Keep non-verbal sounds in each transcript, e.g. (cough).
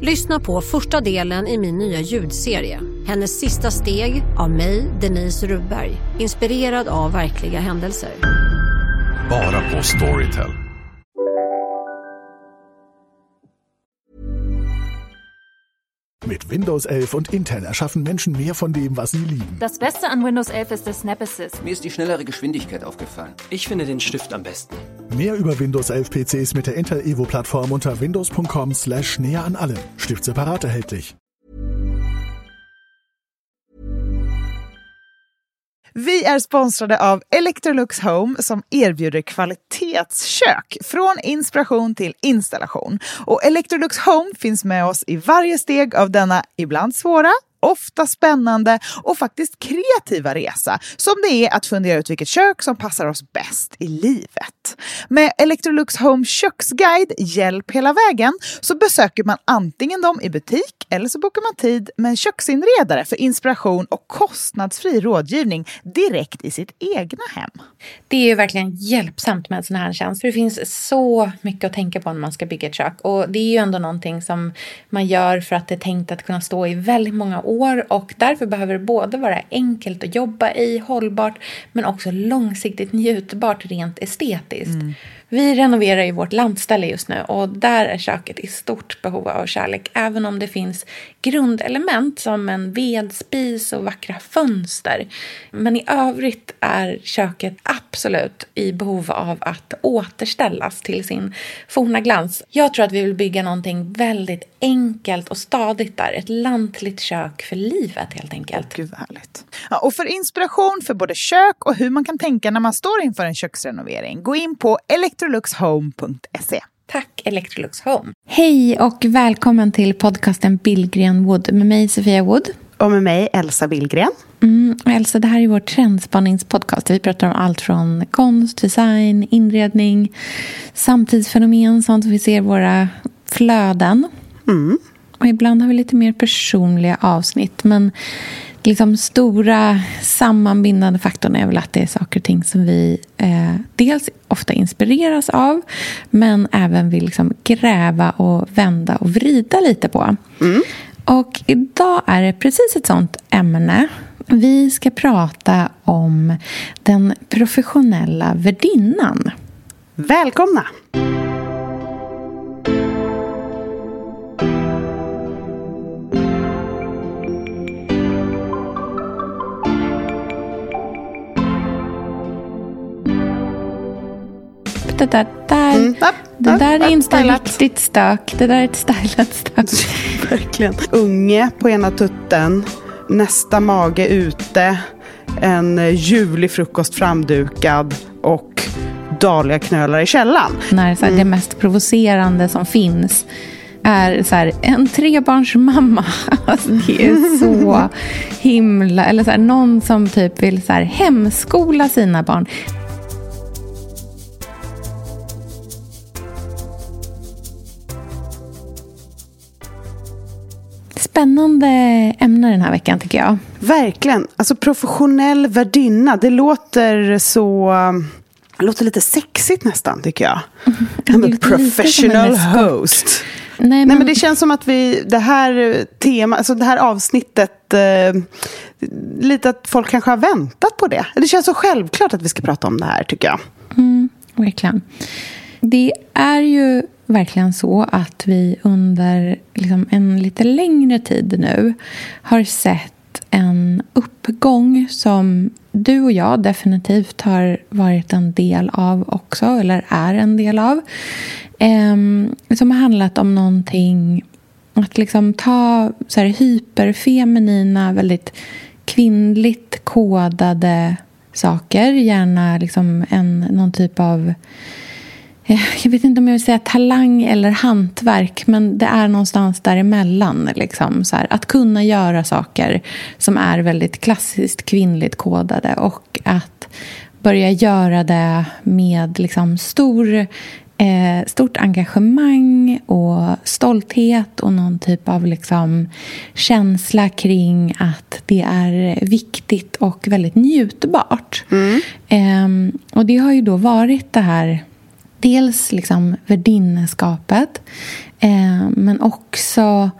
Lyssna på första delen i min nya ljudserie. Hennes sista steg av mig, Denise Rubberg. Inspirerad av verkliga händelser. Bara på Storytel. Mit Windows 11 und Intel erschaffen Menschen mehr von dem, was sie lieben. Das Beste an Windows 11 ist der Snap Assist. Mir ist die schnellere Geschwindigkeit aufgefallen. Ich finde den Stift am besten. Mehr über Windows 11 PCs mit der Intel Evo Plattform unter windows.com slash näher an allem. Stift separat erhältlich. Vi är sponsrade av Electrolux Home som erbjuder kvalitetskök från inspiration till installation. Och Electrolux Home finns med oss i varje steg av denna ibland svåra ofta spännande och faktiskt kreativa resa som det är att fundera ut vilket kök som passar oss bäst i livet. Med Electrolux Home köksguide Hjälp hela vägen så besöker man antingen dem i butik eller så bokar man tid med en köksinredare för inspiration och kostnadsfri rådgivning direkt i sitt egna hem. Det är ju verkligen hjälpsamt med en sån här tjänst för det finns så mycket att tänka på när man ska bygga ett kök och det är ju ändå någonting som man gör för att det är tänkt att kunna stå i väldigt många år och därför behöver det både vara enkelt att jobba i, hållbart men också långsiktigt njutbart rent estetiskt. Mm. Vi renoverar ju vårt landställe just nu och där är köket i stort behov av kärlek även om det finns grundelement som en vedspis och vackra fönster. Men i övrigt är köket absolut i behov av att återställas till sin forna glans. Jag tror att vi vill bygga någonting väldigt enkelt och stadigt där. Ett lantligt kök för livet helt enkelt. Gud vad härligt. Ja, och för inspiration för både kök och hur man kan tänka när man står inför en köksrenovering, gå in på electroluxhome.se. Tack Electrolux Home. Hej och välkommen till podcasten Billgren Wood med mig Sofia Wood. Och med mig Elsa Billgren. Mm, Elsa, det här är vår trendspaningspodcast. Vi pratar om allt från konst, design, inredning, samtidsfenomen, sånt vi ser i våra flöden. Mm. Och ibland har vi lite mer personliga avsnitt. Men liksom stora sammanbindande faktorn är väl att det är saker och ting som vi eh, dels ofta inspireras av men även vill liksom gräva och vända och vrida lite på. Mm. Och idag är det precis ett sånt ämne. Vi ska prata om den professionella värdinnan. Välkomna! Det där, där, Mm. Det där är inte stylat. riktigt stök. Det där är ett stylat stök. (laughs) Verkligen. Unge på ena tutten, nästa mage ute, en ljuvlig frukost framdukad och daliga knölar i källan. När så här, Mm. det mest provocerande som finns är så här, en trebarnsmamma. (laughs) Alltså, det är så (laughs) himla... Eller så här, någon som typ vill så här, hemskola sina barn. Spännande ämne den här veckan tycker jag. Verkligen. Alltså professionell värdinna, det låter så... Det låter lite sexigt nästan, tycker jag. (laughs) I'm professional host. Nej, men, Nej, men det känns som att vi, det här tema, alltså det här avsnittet, eh, lite att folk kanske har väntat på det. Det känns så självklart att vi ska prata om det här, tycker jag. Mm, verkligen. Det är ju verkligen så att vi under liksom en lite längre tid nu har sett en uppgång som du och jag definitivt har varit en del av också, eller är en del av. Eh, som har handlat om någonting, att liksom ta så här hyperfeminina, väldigt kvinnligt kodade saker. Gärna liksom en, någon typ av jag vet inte om jag vill säga talang eller hantverk, men det är någonstans däremellan. Liksom, så här, att kunna göra saker som är väldigt klassiskt kvinnligt kodade och att börja göra det med liksom, stor, eh, stort engagemang och stolthet och någon typ av liksom, känsla kring att det är viktigt och väldigt njutbart. Mm. Eh, och det har ju då varit det här dels liksom värdinneskapet eh, men också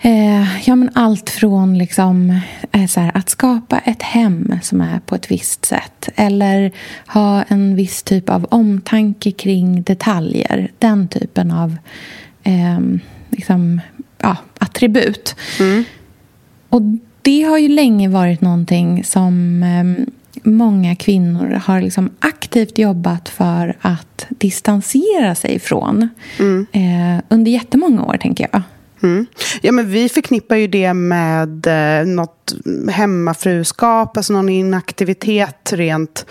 eh, ja, men allt från liksom, eh, här, att skapa ett hem som är på ett visst sätt eller ha en viss typ av omtanke kring detaljer. Den typen av eh, liksom, ja, attribut. Mm. Och det har ju länge varit någonting som ehm, många kvinnor har liksom aktivt jobbat för att distansera sig ifrån mm. eh, under jättemånga år, tänker jag. Mm. Ja, men vi förknippar ju det med eh, något hemmafruskap, alltså någon inaktivitet rent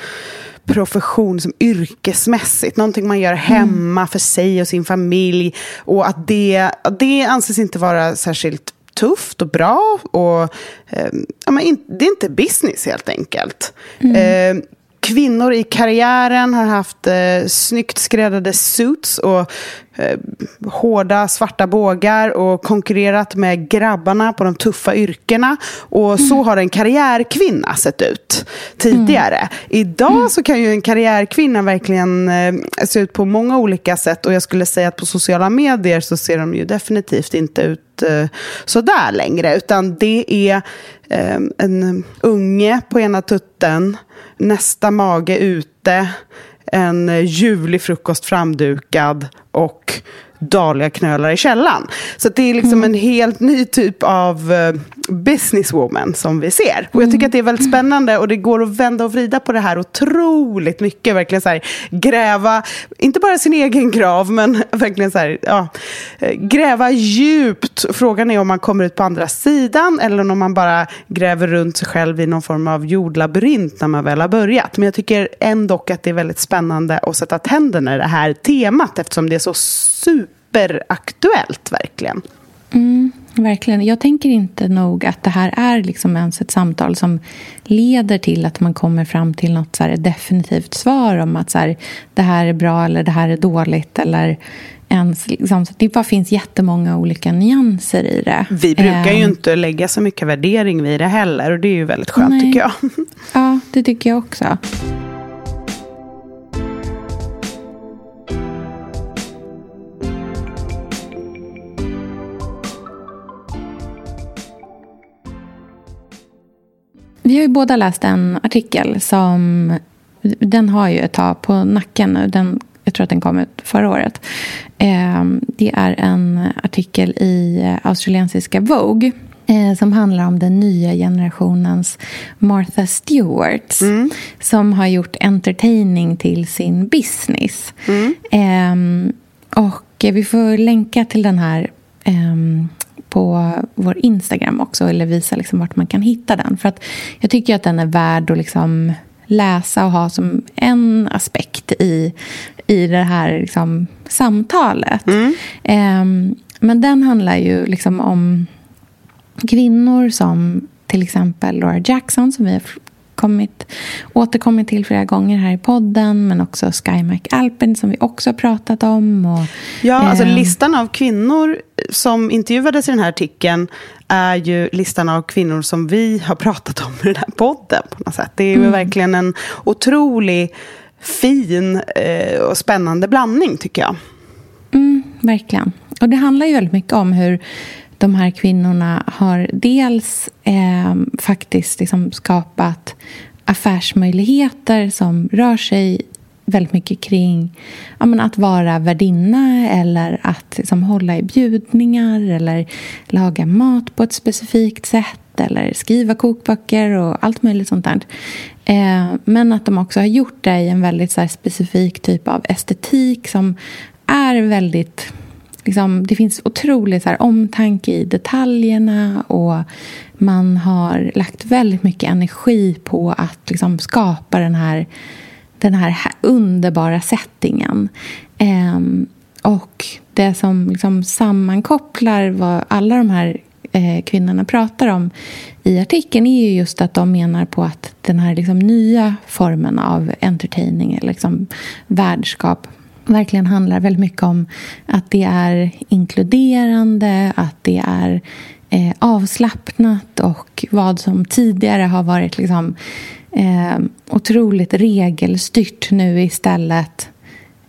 profession, som yrkesmässigt. Någonting man gör mm. hemma mm. för sig och sin familj. Och att det, det anses inte vara särskilt tufft och bra. Och, eh, ja, men det är inte business helt enkelt. Mm. Eh, kvinnor i karriären har haft eh, snyggt skräddade suits och eh, hårda svarta bågar och konkurrerat med grabbarna på de tuffa yrkena. Och så mm. har en karriärkvinna sett ut tidigare. Mm. Idag mm. så kan ju en karriärkvinna verkligen eh, se ut på många olika sätt och jag skulle säga att på sociala medier så ser de ju definitivt inte ut eh, sådär längre. Utan det är eh, en unge på ena tutten nästa mage ute, en eh, ljuvlig frukost framdukad och Dahlia-knölar i källan. Så det är liksom mm. en helt ny typ av uh, businesswoman som vi ser. Och jag tycker att det är väldigt spännande och det går att vända och vrida på det här otroligt mycket. Verkligen så här, gräva, inte bara sin egen grav, men (laughs) verkligen så här, ja, eh, gräva djupt. Frågan är om man kommer ut på andra sidan eller om man bara gräver runt sig själv i någon form av jordlabyrint när man väl har börjat. Men jag tycker ändå att det är väldigt spännande att sätta tänderna i det här temat eftersom det är så superaktuellt verkligen. Mm, verkligen. Jag tänker inte nog att det här är liksom ens ett samtal som leder till att man kommer fram till något så definitivt svar om att så här, det här är bra eller det här är dåligt. Eller ens, liksom, det bara finns jättemånga olika nyanser i det. Vi brukar ju um, inte lägga så mycket värdering vid det heller och det är ju väldigt skönt nej. tycker jag. Ja, det tycker jag också. Vi har ju båda läst en artikel som... Den har ju ett tag på nacken nu. Den, jag tror att den kom ut förra året. Eh, det är en artikel i australiensiska Vogue eh, som handlar om den nya generationens Martha Stewart mm. som har gjort entertaining till sin business. Mm. Eh, och vi får länka till den här ehm, på vår Instagram också eller visa liksom vart man kan hitta den. För att jag tycker att den är värd att liksom läsa och ha som en aspekt i, i det här liksom samtalet. Mm. Um, men den handlar ju liksom om kvinnor som till exempel Laura Jackson som vi har kommit, återkommit till flera gånger här i podden. Men också Sky McAlpin som vi också har pratat om. Och, ja, alltså eh, listan av kvinnor som intervjuades i den här artikeln är ju listan av kvinnor som vi har pratat om i den här podden. på något sätt. Det är ju mm. verkligen en otrolig fin eh, och spännande blandning tycker jag. Mm, verkligen. Och det handlar ju väldigt mycket om hur de här kvinnorna har dels eh, faktiskt liksom skapat affärsmöjligheter som rör sig väldigt mycket kring ja, men att vara värdinna eller att liksom, hålla i bjudningar eller laga mat på ett specifikt sätt eller skriva kokböcker och allt möjligt sånt där. Eh, men att de också har gjort det i en väldigt så här, specifik typ av estetik som är väldigt liksom, det finns otrolig så här, omtanke i detaljerna och man har lagt väldigt mycket energi på att liksom, skapa den här den här underbara settingen. Eh, och det som liksom sammankopplar vad alla de här eh, kvinnorna pratar om i artikeln är ju just att de menar på att den här liksom nya formen av entertaining, liksom värdskap verkligen handlar väldigt mycket om att det är inkluderande, att det är eh, avslappnat och vad som tidigare har varit liksom, eh, otroligt regelstyrt nu istället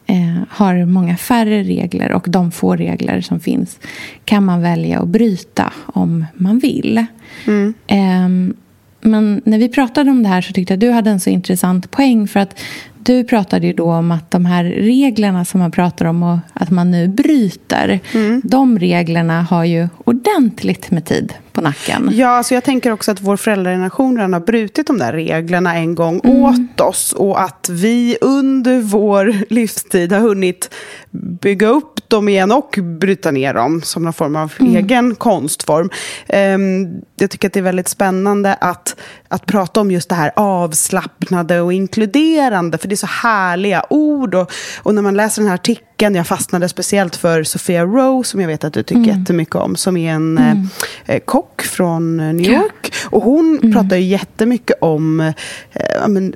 eh, har många färre regler och de få regler som finns kan man välja att bryta om man vill. Mm. Eh, men när vi pratade om det här så tyckte jag att du hade en så intressant poäng för att du pratade ju då om att de här reglerna som man pratar om och att man nu bryter. Mm. De reglerna har ju ordentligt med tid på nacken. Ja, alltså jag tänker också att vår föräldrageneration redan har brutit de där reglerna en gång mm. åt oss. Och att vi under vår livstid har hunnit bygga upp dem igen och bryta ner dem som någon form av mm. egen konstform. Um, jag tycker att det är väldigt spännande att, att prata om just det här avslappnade och inkluderande. För det är så härliga ord. Och, och när man läser den här artikeln, jag fastnade speciellt för Sophia Rowe, som jag vet att du tycker mm. jättemycket om, som är en mm. eh, kock från New York. Och hon mm. pratar ju jättemycket om eh, men,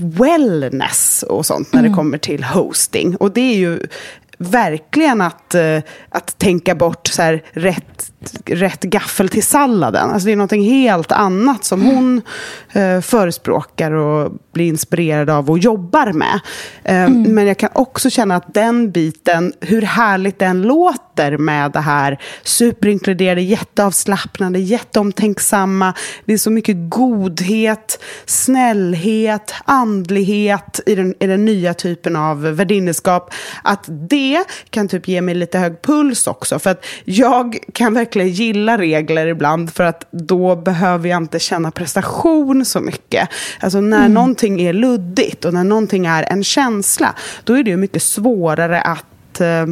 wellness och sånt när mm. det kommer till hosting. Och det är ju verkligen att, eh, att tänka bort så här, rätt, rätt gaffel till salladen. Alltså det är något helt annat som hon eh, förespråkar och blir inspirerad av och jobbar med. Eh, mm. Men jag kan också känna att den biten, hur härligt den låter med det här superinkluderade, jätteavslappnade, jätteomtänksamma. Det är så mycket godhet, snällhet, andlighet i den, i den nya typen av värdineskap. Att det kan typ ge mig lite hög puls också. För att jag kan verkligen gilla regler ibland för att då behöver jag inte känna prestation så mycket. Alltså när mm. Någonting är luddigt och när någonting är en känsla, då är det mycket svårare att eh,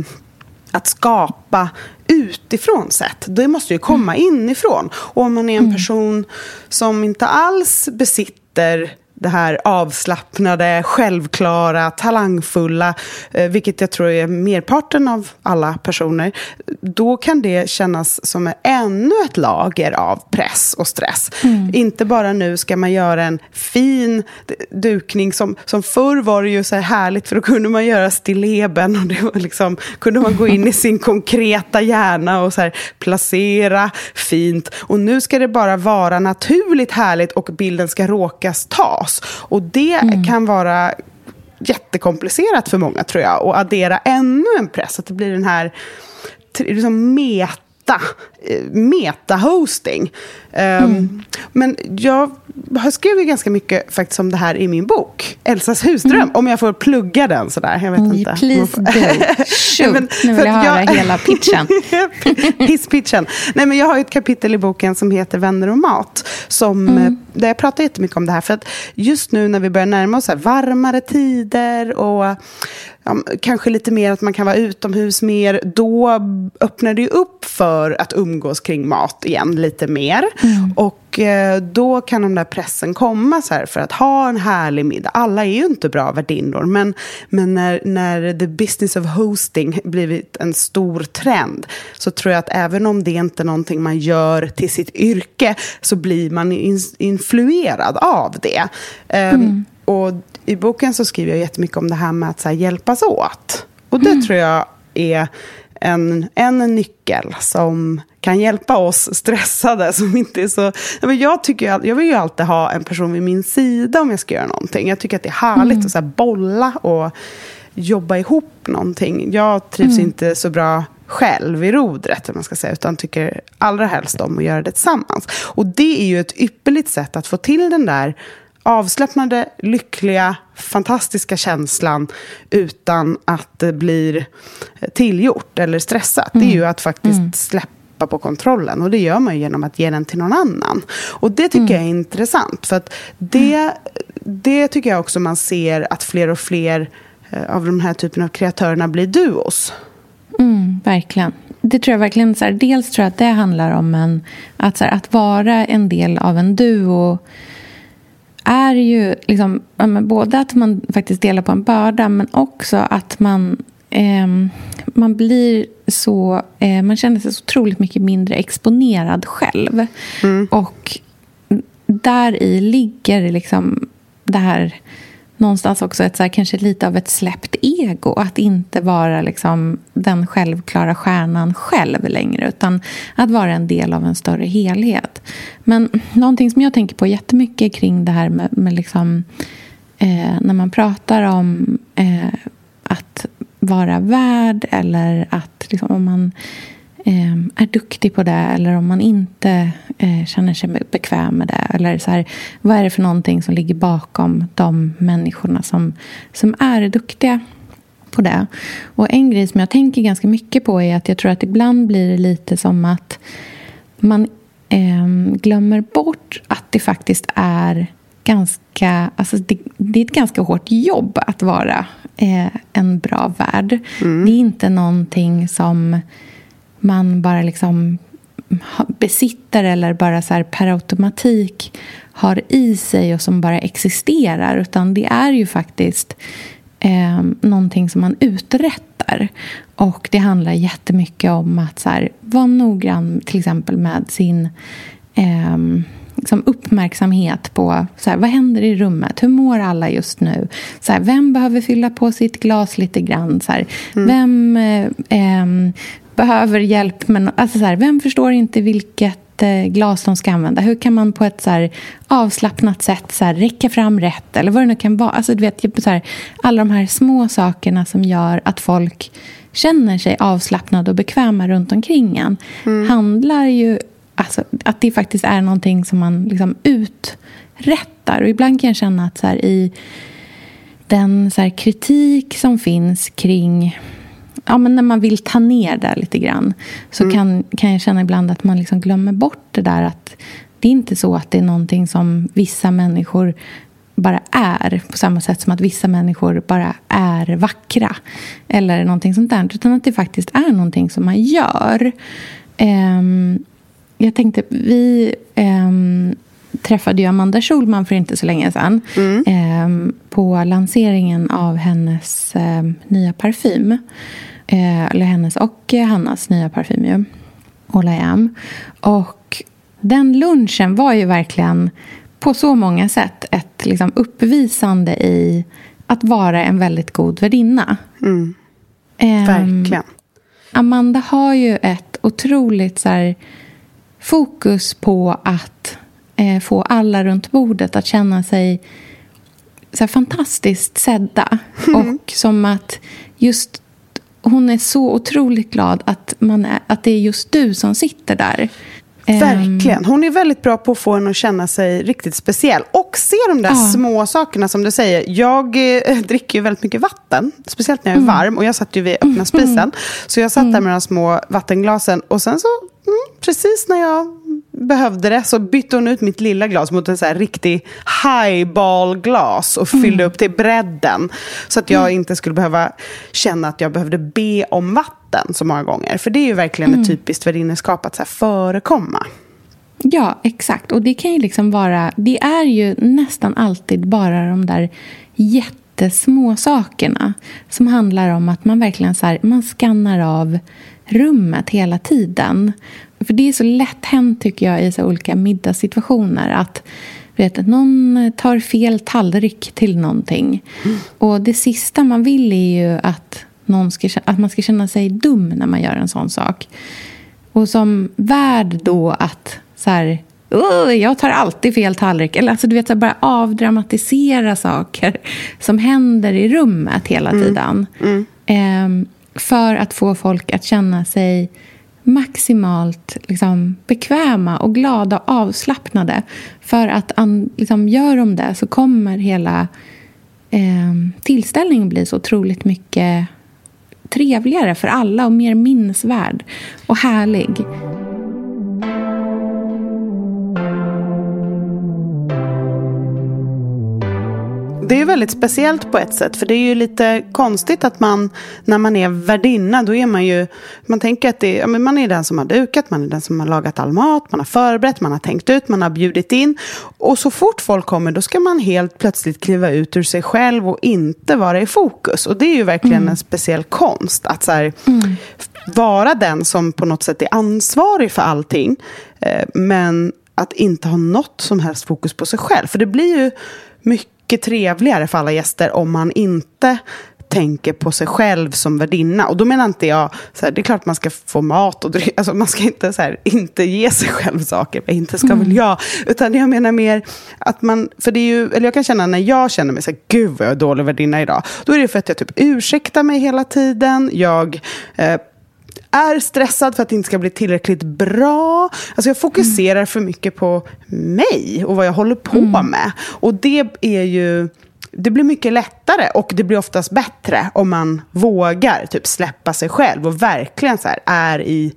att skapa utifrån sett. Det måste ju komma mm. inifrån. Och om man är en mm. person som inte alls besitter det här avslappnade, självklara, talangfulla, eh, vilket jag tror är merparten av alla personer, då kan det kännas som ännu ett lager av press och stress. Mm. Inte bara nu ska man göra en fin dukning, som, som förr var det ju så här härligt, för då kunde man göra stilleben och det var liksom, kunde man gå in i sin konkreta hjärna och så här, placera fint. Och nu ska det bara vara naturligt härligt och bilden ska råkas tas oss. Och det mm. kan vara jättekomplicerat för många tror jag. Och addera ännu en press, att det blir den här liksom meta meta-hosting. Ehm, mm. Men jag har skrivit ganska mycket faktiskt om det här i min bok, Elsas husdröm. Mm. Om jag får plugga den sådär. Jag vet mm, inte. Please do. (laughs) Shoot. men, nu vill jag höra jag... hela pitchen. (laughs) Hisspitchen. Nej, men jag har ett kapitel i boken som heter Vänner och mat. Som, mm. Eh, där jag pratar jättemycket om det här. För att just nu när vi börjar närma oss varmare tider och ja, kanske lite mer att man kan vara utomhus mer, då öppnar det upp för att umgås kring mat igen lite mer. Mm. Och eh, då kan den där pressen komma så här för att ha en härlig middag. Alla är ju inte bra värdinnor, men, men när, när the business of hosting blivit en stor trend så tror jag att även om det inte är någonting man gör till sitt yrke så blir man in, influerad av det. Ehm, mm. Um, och i boken så skriver jag jättemycket om det här med att så här, hjälpas åt. Och det mm. tror jag är en, en nyckel som kan hjälpa oss stressade. Som inte är så, jag, tycker, jag vill ju alltid ha en person vid min sida om jag ska göra någonting. Jag tycker att det är härligt mm. att så bolla och jobba ihop någonting. Jag trivs mm. inte så bra själv i rodret, man ska säga, utan tycker allra helst om att göra det tillsammans. Och det är ju ett ypperligt sätt att få till den där avslappnade, lyckliga, fantastiska känslan utan att det blir tillgjort eller stressat. Mm. Det är ju mm. att faktiskt mm. släppa på kontrollen. Och det gör man genom att ge den till någon annan. Och det tycker mm. jag är intressant. För att det, det tycker jag också man ser att fler och fler eh, av de här typen av kreatörerna blir duos. Mm, verkligen. Det tror jag verkligen. Så här, dels tror jag att det handlar om en, att, så här, att vara en del av en duo är ju liksom, både att man faktiskt delar på en börda men också att man, eh, man blir så... Eh, man känner sig så otroligt mycket mindre exponerad själv. Mm. Och där i ligger liksom det här någonstans också ett så här, kanske lite av ett släppt ego. Att inte vara liksom den självklara stjärnan själv längre utan att vara en del av en större helhet. Men någonting som jag tänker på jättemycket kring det här med, med liksom, eh, när man pratar om eh, att vara värd eller att liksom, om man är duktig på det eller om man inte eh, känner sig bekväm med det. Eller så här, vad är det för någonting som ligger bakom de människorna som, som är duktiga på det. Och en grej som jag tänker ganska mycket på är att jag tror att ibland blir det lite som att man eh, glömmer bort att det faktiskt är ganska... Alltså det, det är ett ganska hårt jobb att vara eh, en bra värd. Mm. Det är inte någonting som man bara liksom besitter eller bara så per automatik har i sig och som bara existerar. Utan det är ju faktiskt eh, någonting som man uträttar. Och det handlar jättemycket om att så här, vara noggrann till exempel med sin eh, liksom uppmärksamhet på så här, vad händer i rummet. Hur mår alla just nu? Så här, vem behöver fylla på sitt glas lite grann? Så mm. Vem eh, ehm, behöver hjälp. Men, alltså så här, vem förstår inte vilket eh, glas de ska använda? Hur kan man på ett så här, avslappnat sätt så här, räcka fram rätt? Eller vad det nu kan vara. Alltså, du vet, så här, alla de här små sakerna som gör att folk känner sig avslappnade och bekväma runt omkring en mm. handlar ju alltså, att det faktiskt är någonting som man liksom uträttar. Och ibland kan jag känna att så i den så kritik som finns kring ja, men när man vill ta ner det lite grann så mm. kan, kan jag känna ibland att man liksom glömmer bort det där att det är inte så att det är någonting som vissa människor bara är på samma sätt som att vissa människor bara är vackra eller någonting sånt där. Utan att det faktiskt är någonting som man gör. Um, jag tänkte, vi um, träffade ju Amanda Schulman för inte så länge sedan mm. um, på lanseringen av hennes nya parfym. Eh, eller hennes och Hannas nya parfym ju. All I am. Och den lunchen var ju verkligen på så många sätt ett liksom, uppvisande i att vara en väldigt god värdinna. Mm. Um, verkligen. Amanda har ju ett otroligt så här, fokus på att eh, få alla runt bordet att känna sig så här, fantastiskt sedda. Mm. (laughs) Och som att just hon är så otroligt glad att, man är, att det är just du som sitter där. Verkligen. Hon är väldigt bra på att få en att känna sig riktigt speciell. Och se de där ja. små sakerna som du säger. Jag eh, (laughs) dricker ju väldigt mycket vatten. Speciellt när jag är mm. varm. Och jag satt ju vid (laughs) öppna spisen. Mm. Så jag satt där mm. med de små vattenglasen. Och sen så, mm, precis när jag behövde det så bytte hon ut mitt lilla glas mot en så här riktig highball-glas och fyllde mm. upp till bredden. Så att jag mm. inte skulle behöva känna att jag behövde be om vatten så många gånger. För det är ju verkligen mm. ett typiskt värdineskap att så här förekomma. Ja, exakt. Och det kan ju liksom vara... Det är ju nästan alltid bara de där jättesmå sakerna som handlar om att man verkligen så här, man skannar av rummet hela tiden. För det är så lätt hänt tycker jag i så olika middagssituationer att vet, att någon tar fel tallrik till någonting. Mm. Och det sista man vill är ju att, någon ska, att man ska känna sig dum när man gör en sån sak. Och som värd då att så här, jag tar alltid fel tallrik. Eller alltså, du vet, så bara avdramatisera saker som händer i rummet hela mm. tiden. Mm. Mm för att få folk att känna sig maximalt liksom, bekväma och glada och avslappnade. För att liksom, gör de det så kommer hela eh, tillställningen bli så otroligt mycket trevligare för alla och mer minnesvärd och härlig. Det är väldigt speciellt på ett sätt. För det är ju lite konstigt att man, när man är värdinna, då är man ju... Man tänker att det, ja, men man är den som har dukat, man är den som har lagat all mat, man har förberett, man har tänkt ut, man har bjudit in. Och så fort folk kommer, då ska man helt plötsligt kliva ut ur sig själv och inte vara i fokus. Och det är ju verkligen mm. en speciell konst. Att så här, mm. vara den som på något sätt är ansvarig för allting. Eh, men att inte ha något som helst fokus på sig själv. För det blir ju mycket trevligare för alla gäster om man inte tänker på sig själv som värdinna. Och då menar inte jag, så här, det är klart man ska få mat och dryck, alltså man ska inte, så här, inte ge sig själv saker, inte ska mm. väl jag. Utan jag menar mer att man, för det är ju, eller jag kan känna när jag känner mig så här, gud vad jag är dålig värdinna idag. Då är det för att jag typ ursäktar mig hela tiden, jag eh, är stressad för att det inte ska bli tillräckligt bra. Alltså jag fokuserar mm. för mycket på mig och vad jag håller på mm. med. Och det är ju... Det blir mycket lättare och det blir oftast bättre om man vågar typ släppa sig själv och verkligen så är i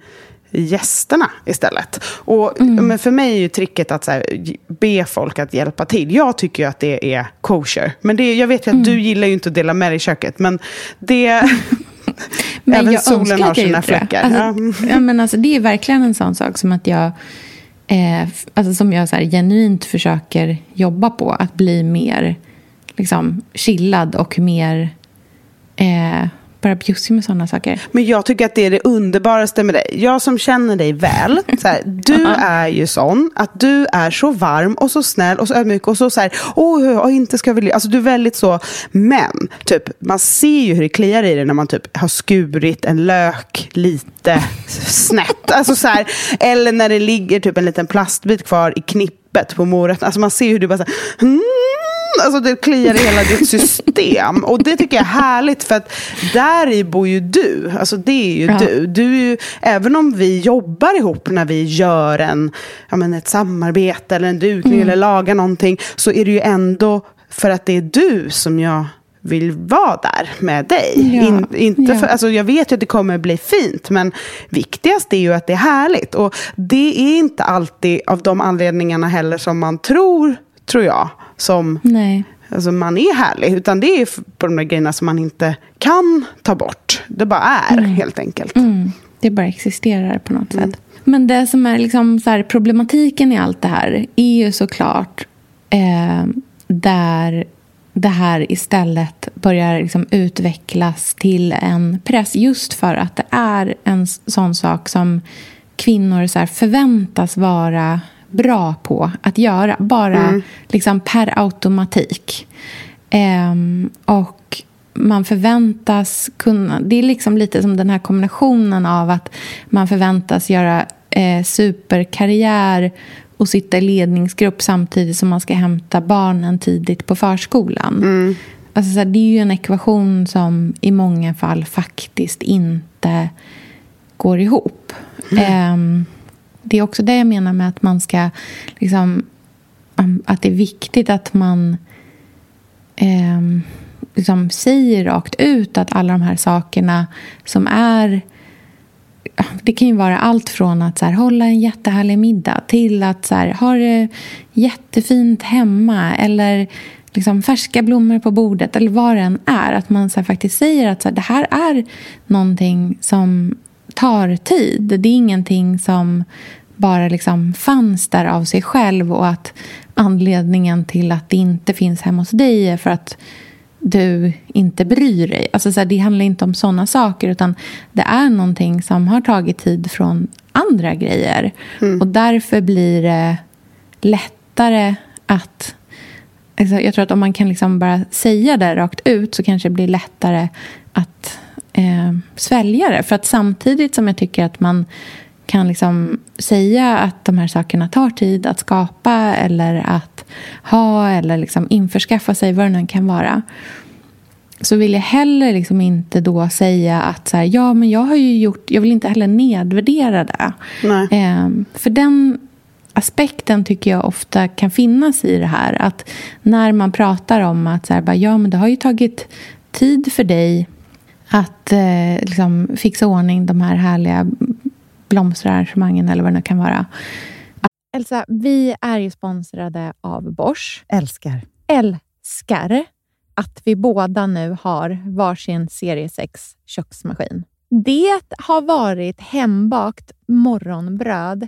gästerna istället. Och, mm. Men för mig är ju tricket att så här, be folk att hjälpa till. Jag tycker ju att det är kosher. Men det, jag vet ju att mm. du gillar ju inte att dela med dig i köket. Men det, (laughs) Men Även solen har sina fläckar. Alltså, ja. men alltså, det är verkligen en sån sak som att jag eh, alltså, som jag så här, genuint försöker jobba på. Att bli mer liksom, chillad och mer eh, bara bjussig med sådana saker. Men jag tycker att det är det underbaraste med dig. Jag som känner dig väl, (laughs) så här, du är ju sån att du är så varm och så snäll och så ödmjuk och så så här, åh, oh, inte ska vi Alltså du är väldigt så, men typ, man ser ju hur det kliar i dig när man typ har skurit en lök lite snett. Alltså så här, eller när det ligger typ en liten plastbit kvar i knippet på morötten. Alltså man ser hur du bara så här, mm, alltså det kliar i hela ditt (laughs) system. Och det tycker jag är härligt för att där i bor ju du. Alltså det är ju ja. du. du är ju, även om vi jobbar ihop när vi gör en, ja, men ett samarbete eller en dukning mm. eller lagar någonting. Så är det ju ändå för att det är du som jag vill vara där med dig. Ja, In, inte ja. för, alltså jag vet ju att det kommer bli fint, men viktigast är ju att det är härligt. Och det är inte alltid av de anledningarna heller som man tror, tror jag som Nej. Alltså man är härlig. Utan det är på de där grejerna som man inte kan ta bort. Det bara är mm. helt enkelt. Mm. Det bara existerar på något mm. sätt. Men det som är liksom så här, problematiken i allt det här är ju såklart eh, där det här istället börjar liksom utvecklas till en press just för att det är en sån sak som kvinnor så förväntas vara bra på att göra. Bara mm. liksom per automatik. Um, och man förväntas kunna... Det är liksom lite som den här kombinationen av att man förväntas göra eh, superkarriär och sitta i ledningsgrupp samtidigt som man ska hämta barnen tidigt på förskolan. Mm. Alltså, så här, det är ju en ekvation som i många fall faktiskt inte går ihop. Mm. Um, det är också det jag menar med att man ska... Liksom, um, att det är viktigt att man eh, liksom säger rakt ut att alla de här sakerna som är... Det kan ju vara allt från att så här, hålla en jättehärlig middag till att så här, ha det jättefint hemma eller liksom färska blommor på bordet eller vad det än är. Att man så faktiskt säger att så här, det här är någonting som tar tid. Det är ingenting som bara liksom fanns där av sig själv och att anledningen till att det inte finns hemma hos dig är för att du inte bryr dig. Alltså så här, det handlar inte om såna saker utan det är någonting som har tagit tid från andra grejer. Mm. Och därför blir det lättare att... Alltså jag tror att om man kan liksom bara säga det rakt ut så kanske det blir lättare att eh, svälja det. För att samtidigt som jag tycker att man kan liksom säga att de här sakerna tar tid att skapa eller att ha eller liksom införskaffa sig, vad det nu kan vara så vill jag heller liksom inte då säga att så här, ja, men jag har ju gjort... Jag vill inte heller nedvärdera det. Eh, för den aspekten tycker jag ofta kan finnas i det här. Att när man pratar om att så här, bara, ja, men det har ju tagit tid för dig att eh, liksom, fixa ordning de här härliga blomsterarrangemangen eller vad det nu kan vara. Elsa, vi är ju sponsrade av Bosch. Älskar. Älskar. att vi båda nu har varsin serie 6 köksmaskin. Det har varit hembakt morgonbröd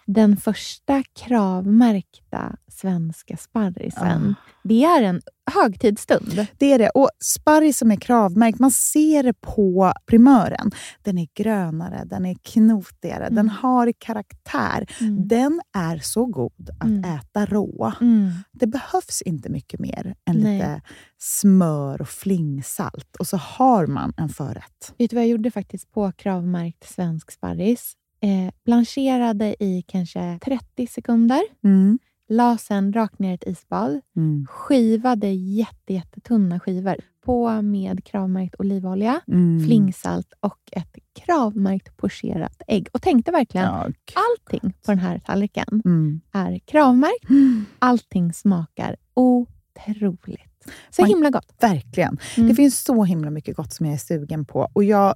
Den första kravmärkta svenska sparrisen, Ah. det är en högtidsstund. Det är det. Och sparris som är kravmärkt, man ser det på primören. Den är grönare, den är knotigare, den har karaktär. Mm. Den är så god att Mm. äta rå. Mm. Det behövs inte mycket mer än Nej. lite smör och flingsalt och så har man en förrätt. Vet du vad jag gjorde faktiskt på kravmärkt svensk sparris? Eh, blancherade i kanske 30 sekunder. Mm. La sen rakt ner i ett isbad. Mm. Skivade jätte, jättetunna skivor. På med kravmärkt olivolja, Mm. flingsalt och ett kravmärkt pocherat ägg. Och tänkte verkligen, Ja. allting på den här tallriken Mm. är kravmärkt. (gasps) Allting smakar otroligt. Så Man- himla gott. Verkligen. Mm. Det finns så himla mycket gott som jag är sugen på. Och jag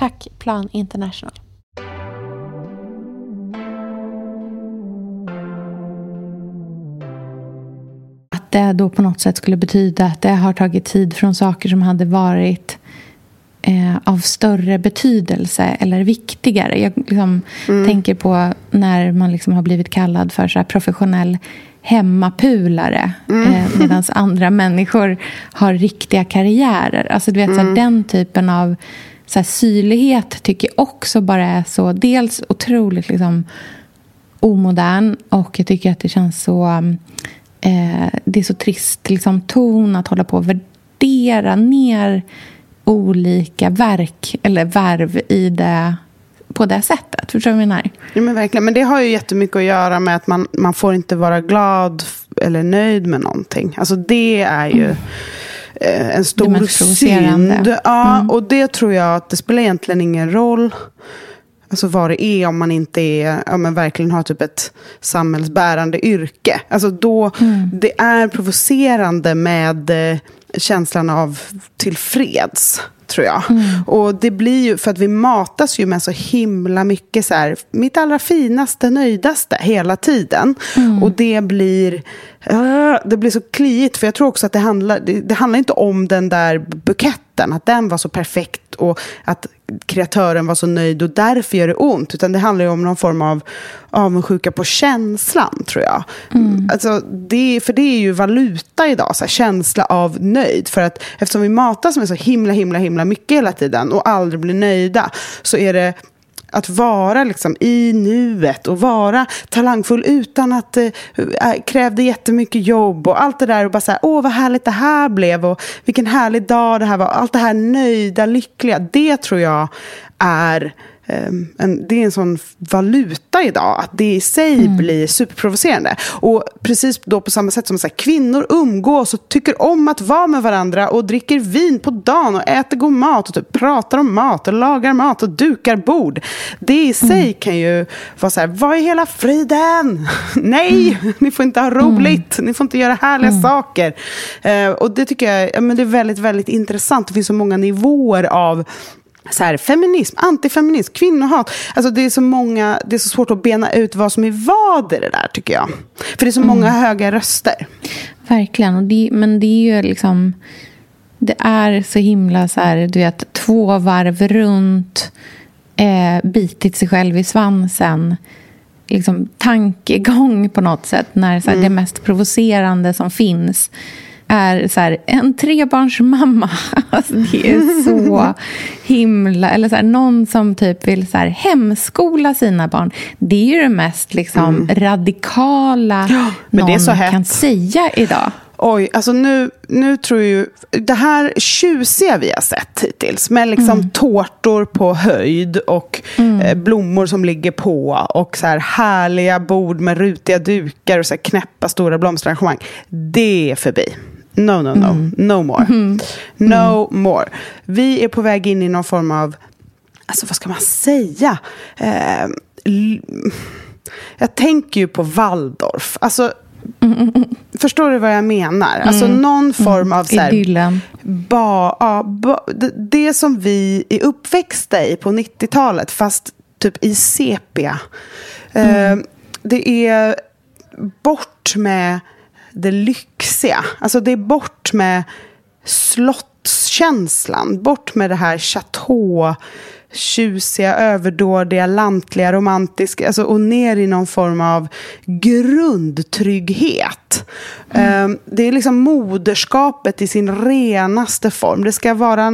Tack Plan International. Att det då på något sätt skulle betyda att det har tagit tid från saker som hade varit eh, av större betydelse eller viktigare. Jag liksom tänker på när man liksom har blivit kallad för så här professionell hemmapulare eh, medan andra människor har riktiga karriärer. Alltså du vet, så här, den typen av så här, syrlighet tycker jag också bara är så dels otroligt liksom, omodern och jag tycker att det känns så... Eh, det är så trist liksom, ton att hålla på och värdera ner olika verk eller värv i det, på det sättet. Förstår du vad jag menar? Ja, men verkligen. Men det har ju jättemycket att göra med att man, man får inte vara glad eller nöjd med någonting. Alltså det är ju eh, en stor synd. Ja, och det tror jag att det spelar egentligen ingen roll. Alltså vad det är om man inte är, ja, men verkligen har typ ett samhällsbärande yrke. Alltså då, det är provocerande med eh, känslan av tillfreds. Tror jag. Och det blir ju, för att vi matas ju med så himla mycket så här, mitt allra finaste, nöjdaste hela tiden. Och det blir, äh, det blir så kliigt. För jag tror också att det handlar, det, det handlar inte om den där buketten, att den var så perfekt och att kreatören var så nöjd och därför gör det ont. Utan det handlar ju om någon form av avundsjuka på känslan, tror jag. Alltså, det, för det är ju valuta idag, så här, känsla av nöjd. För att eftersom vi matas med så himla, himla, himla mycket hela tiden och aldrig blir nöjda, så är det att vara liksom i nuet och vara talangfull utan att det krävde jättemycket jobb och allt det där och bara så här, åh vad härligt det här blev och vilken härlig dag det här var. Allt det här nöjda, lyckliga, det tror jag är en, det är en sån valuta idag, att det i sig blir superprovocerande. Och precis då på samma sätt som så här, kvinnor umgås och tycker om att vara med varandra och dricker vin på dagen och äter god mat och typ pratar om mat och lagar mat och dukar bord. Det i sig kan ju vara så här, vad är hela friden? (laughs) Nej, ni får inte ha roligt, ni får inte göra härliga saker. Eh, och det tycker jag ja, men det är väldigt, väldigt intressant. Det finns så många nivåer av så här, feminism, antifeminism, kvinnohat. Alltså det är så många, det är så svårt att bena ut vad som är vad i det där tycker jag. För det är så många höga röster. Verkligen. Och det, men det är ju liksom... Det är så himla så här, du vet, två varv runt, eh, bitit sig själv i svansen. Liksom tankegång på något sätt. När så här, det mest provocerande som finns är så här, en trebarnsmamma. (laughs) Alltså, det är så (laughs) himla... Eller så här, någon som typ vill så här, hemskola sina barn. Det är ju det mest liksom, radikala men det är någon kan säga idag. Oj, alltså nu, nu tror ju... Det här tjusiga vi har sett hittills med liksom tårtor på höjd och eh, blommor som ligger på och så här härliga bord med rutiga dukar och så här knäppa stora blomsterarrangemang. Det är förbi. No, no, no. No more. No more. Vi är på väg in i någon form av... Alltså vad ska man säga? Eh, jag tänker ju på Waldorf. Alltså, Förstår du vad jag menar? Alltså någon form av så här, Idyllen. ba, ja, ba, det, det som vi är uppväxta i på 90-talet, fast typ i sepia. Eh, det är bort med det lyxiga. Alltså det är bort med slottskänslan. Bort med det här chateau tjusiga, överdådiga, lantliga, romantiska. Alltså, och ner i någon form av grundtrygghet. Mm. Det är liksom moderskapet i sin renaste form. Det ska vara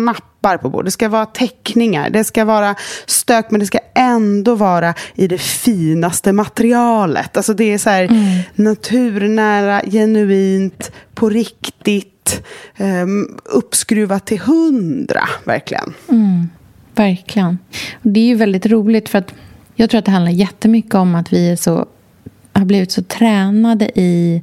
nappar på bordet, det ska vara teckningar, det ska vara stök, men det ska ändå vara i det finaste materialet. Alltså det är så här mm. naturnära, genuint, på riktigt, um, uppskruvat till hundra, verkligen. Mm. Verkligen. Och det är ju väldigt roligt för att jag tror att det handlar jättemycket om att vi är så, har blivit så tränade i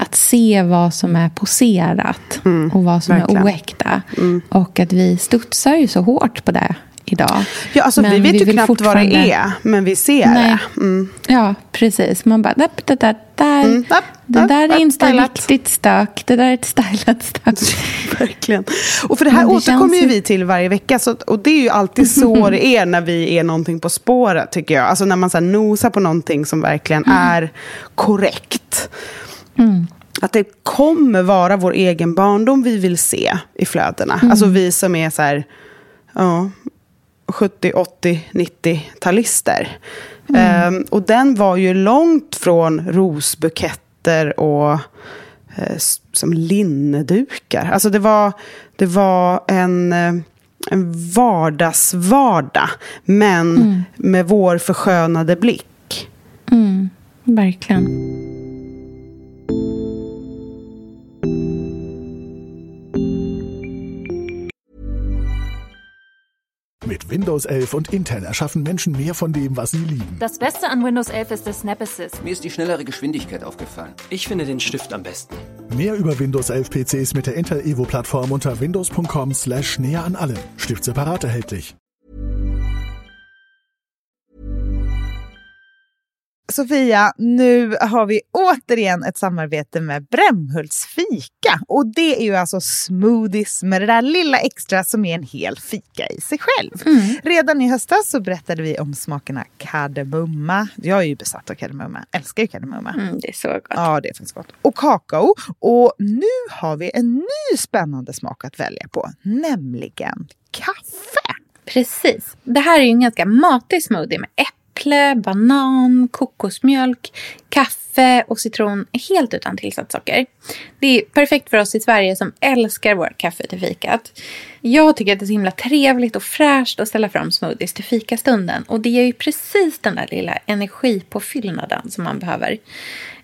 att se vad som är poserat mm, och vad som verkligen. är oäkta. Mm. Och att vi studsar ju så hårt på det idag. Ja, alltså, vi vet vi ju knappt fortfarande... vad det är, men vi ser Nej. det. Mm. Ja, precis. Man bara, det där, där, där, mm. det där är inte stylat. riktigt stök. Det där är ett stylat stök. (laughs) Verkligen. Och för det här återkommer ju vi till varje vecka. Så, och det är ju alltid så (laughs) det är när vi är någonting på spåret, tycker jag. Alltså när man så här, nosar på någonting som verkligen mm. är korrekt. Mm. Att det kommer vara vår egen barndom vi vill se i flödena. Mm. Alltså vi som är så här, ja, 70, 80, 90-talister. Mm. Um, och den var ju långt från rosbuketter och uh, som linnedukar. Alltså det var, det var en, uh, en vardagsvardag, men mm. med vår förskönade blick. Mm, verkligen. Mit Windows 11 und Intel erschaffen Menschen mehr von dem, was sie lieben. Das Beste an Windows 11 ist das Snap Assist. Mir ist die schnellere Geschwindigkeit aufgefallen. Ich finde den Stift am besten. Mehr über Windows 11 PCs mit der Intel Evo Plattform unter windows.com/näher slash an allem. Stift separat erhältlich. Sofia, nu har vi återigen ett samarbete med Brämhults fika. Och det är ju alltså smoothies med det där lilla extra som är en hel fika i sig själv. Mm. Redan i höstas så berättade vi om smakerna kardemumma. Jag är ju besatt av kardemumma, älskar ju kardemumma. Mm, det är så gott. Ja, det är faktiskt gott. Och kakao. Och nu har vi en ny spännande smak att välja på, nämligen kaffe. Precis. Det här är ju en ganska matig smoothie med äpple äpple, banan, kokosmjölk, kaffe och citron helt utan tillsatt socker. Det är perfekt för oss i Sverige som älskar vårt kaffe till fikat. Jag tycker att det är så himla trevligt och fräscht att ställa fram smoothies till fikastunden. Och det ger ju precis den där lilla energipåfyllnaden som man behöver.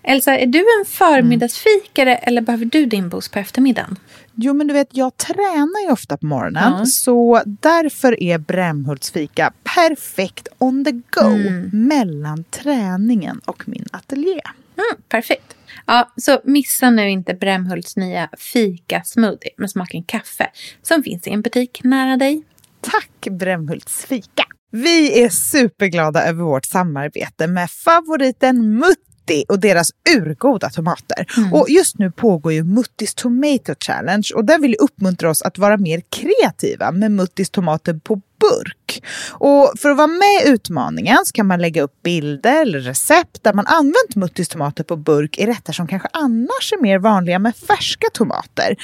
Elsa, är du en förmiddagsfikare mm. eller behöver du din boost på eftermiddagen? Jo, men du vet, jag tränar ju ofta på morgonen. Ja. Så därför är Brämhults fika perfekt on the go mm. mellan träningen och min ateljé. Mm, perfekt. Ja, så missa nu inte Brämhults nya fika-smoothie med smaken kaffe som finns i en butik nära dig. Tack Brämhults fika! Vi är superglada över vårt samarbete med favoriten Mutt Mutti och deras urgoda tomater. Mm. Och just nu pågår ju Muttis Tomato Challenge och den vill uppmuntra oss att vara mer kreativa med Muttis tomater på burk. Och för att vara med i utmaningen så kan man lägga upp bilder eller recept där man använt Muttis tomater på burk i rätter som kanske annars är mer vanliga med färska tomater.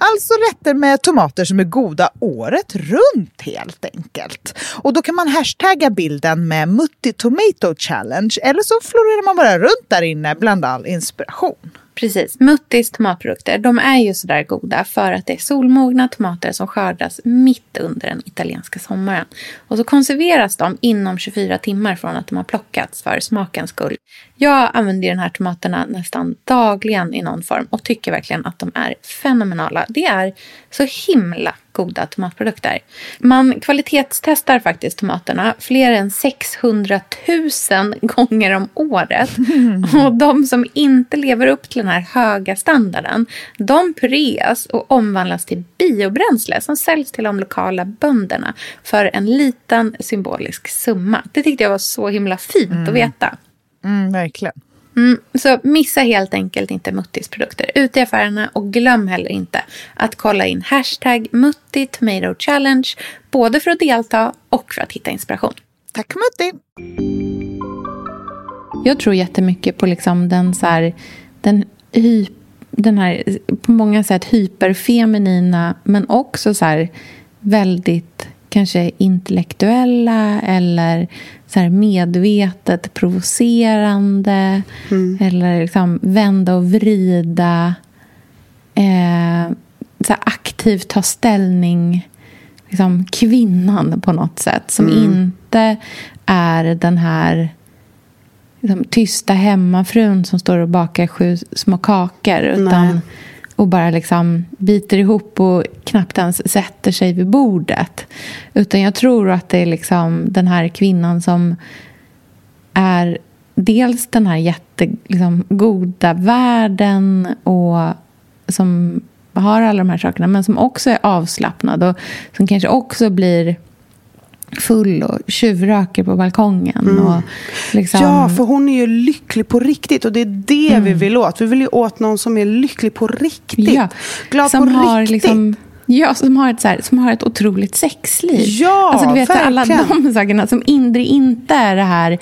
Alltså rätter med tomater som är goda året runt helt enkelt. Och då kan man hashtagga bilden med Mutti Tomato Challenge eller så florerar man bara runt där inne bland all inspiration. Precis. Muttis tomatprodukter, de är ju sådär goda för att det är solmogna tomater som skördas mitt under den italienska sommaren. Och så konserveras de inom 24 timmar från att de har plockats för smakens skull. Jag använder de här tomaterna nästan dagligen i någon form och tycker verkligen att de är fenomenala. Det är så himla goda tomatprodukter. Man kvalitetstestar faktiskt tomaterna fler än 600 000 (laughs) gånger om året. (laughs) Och de som inte lever upp till den här höga standarden, de pureas och omvandlas till biobränsle som säljs till de lokala bönderna för en liten symbolisk summa. Det tyckte jag var så himla fint mm. att veta. Mm, verkligen. Mm, så missa helt enkelt inte Muttis produkter ute i affärerna och glöm heller inte att kolla in hashtag Mutti Tomato Challenge både för att delta och för att hitta inspiration. Tack Mutti! Jag tror jättemycket på liksom den, så här, den, hy, den här på många sätt hyperfeminina men också så här, väldigt kanske intellektuella eller så medvetet provocerande Mm. eller liksom vända och vrida. Eh, så aktivt ta ställning. Liksom kvinnan på något sätt som Mm. inte är den här liksom, tysta hemmafrun som står och bakar sju små kakor utan, Nej och bara liksom biter ihop och knappt ens sätter sig vid bordet. Utan jag tror att det är liksom den här kvinnan som är dels den här jättegoda liksom, goda världen och som har alla de här sakerna men som också är avslappnad och som kanske också blir full och tjuvröker på balkongen. Och liksom, Ja, för hon är ju lycklig på riktigt och det är det vi vill åt. Vi vill ju åt någon som är lycklig på riktigt. Ja, Glad som på har riktigt. liksom Ja, som har, ett, så här, som har ett otroligt sexliv. Ja, alltså, du vet, här, Alla verkligen. de sakerna som Indri inte är det här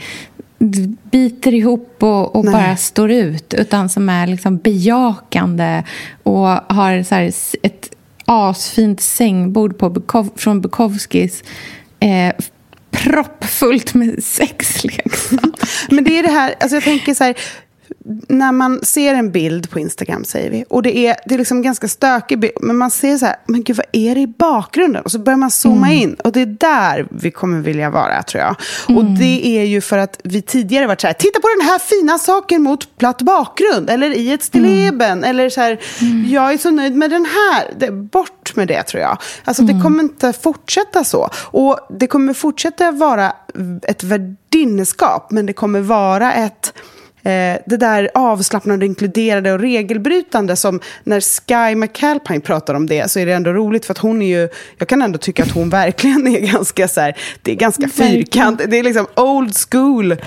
biter ihop och, och bara står ut. Utan som är liksom bejakande och har så här, ett asfint sängbord på Bukov, från Bukowskis. Eh, proppfullt med (laughs) sexleksaker. Men det är det här, alltså jag tänker så här, när man ser en bild på Instagram säger vi, och det är, det är liksom ganska stökig bild, men man ser så här, men gud vad är det i bakgrunden? Och så börjar man zooma in, och det är där vi kommer vilja vara tror jag. Och det är ju för att vi tidigare varit så här, titta på den här fina saken mot platt bakgrund, eller i ett stilleben, eller så här, jag är så nöjd med den här, det, bort med det tror jag. Alltså det kommer inte fortsätta så. Och det kommer fortsätta vara ett värdinskap, men det kommer vara ett Eh, det där avslappnade, inkluderade och regelbrytande som när Sky McAlpine pratar om det så är det ändå roligt för att hon är ju, jag kan ändå tycka att hon (laughs) verkligen är ganska så här, det är ganska fyrkantigt, det är liksom old school. Eh,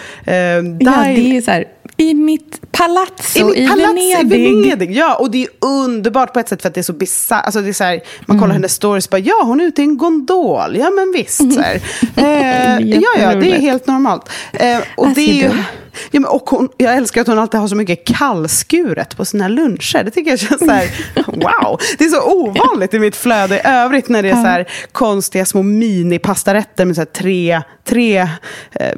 Ja, det är så här, i mitt palazzo i, i, palats Venedig. i Venedig. Ja, och det är underbart på ett sätt för att det är så bisarrt. Alltså det är så här, man Mm. kollar hennes stories bara, ja hon är ute i en gondol. Ja men visst. Så här. Eh, (laughs) ja, ja, det är helt normalt. Eh, och As det är ju... Ja, men, och hon, jag älskar att hon alltid har så mycket kallskuret på sina luncher. Det tycker jag känns så här, (laughs) wow. Det är så ovanligt i mitt flöde i övrigt när det är så här konstiga små mini-pastarätter med så tre, tre eh,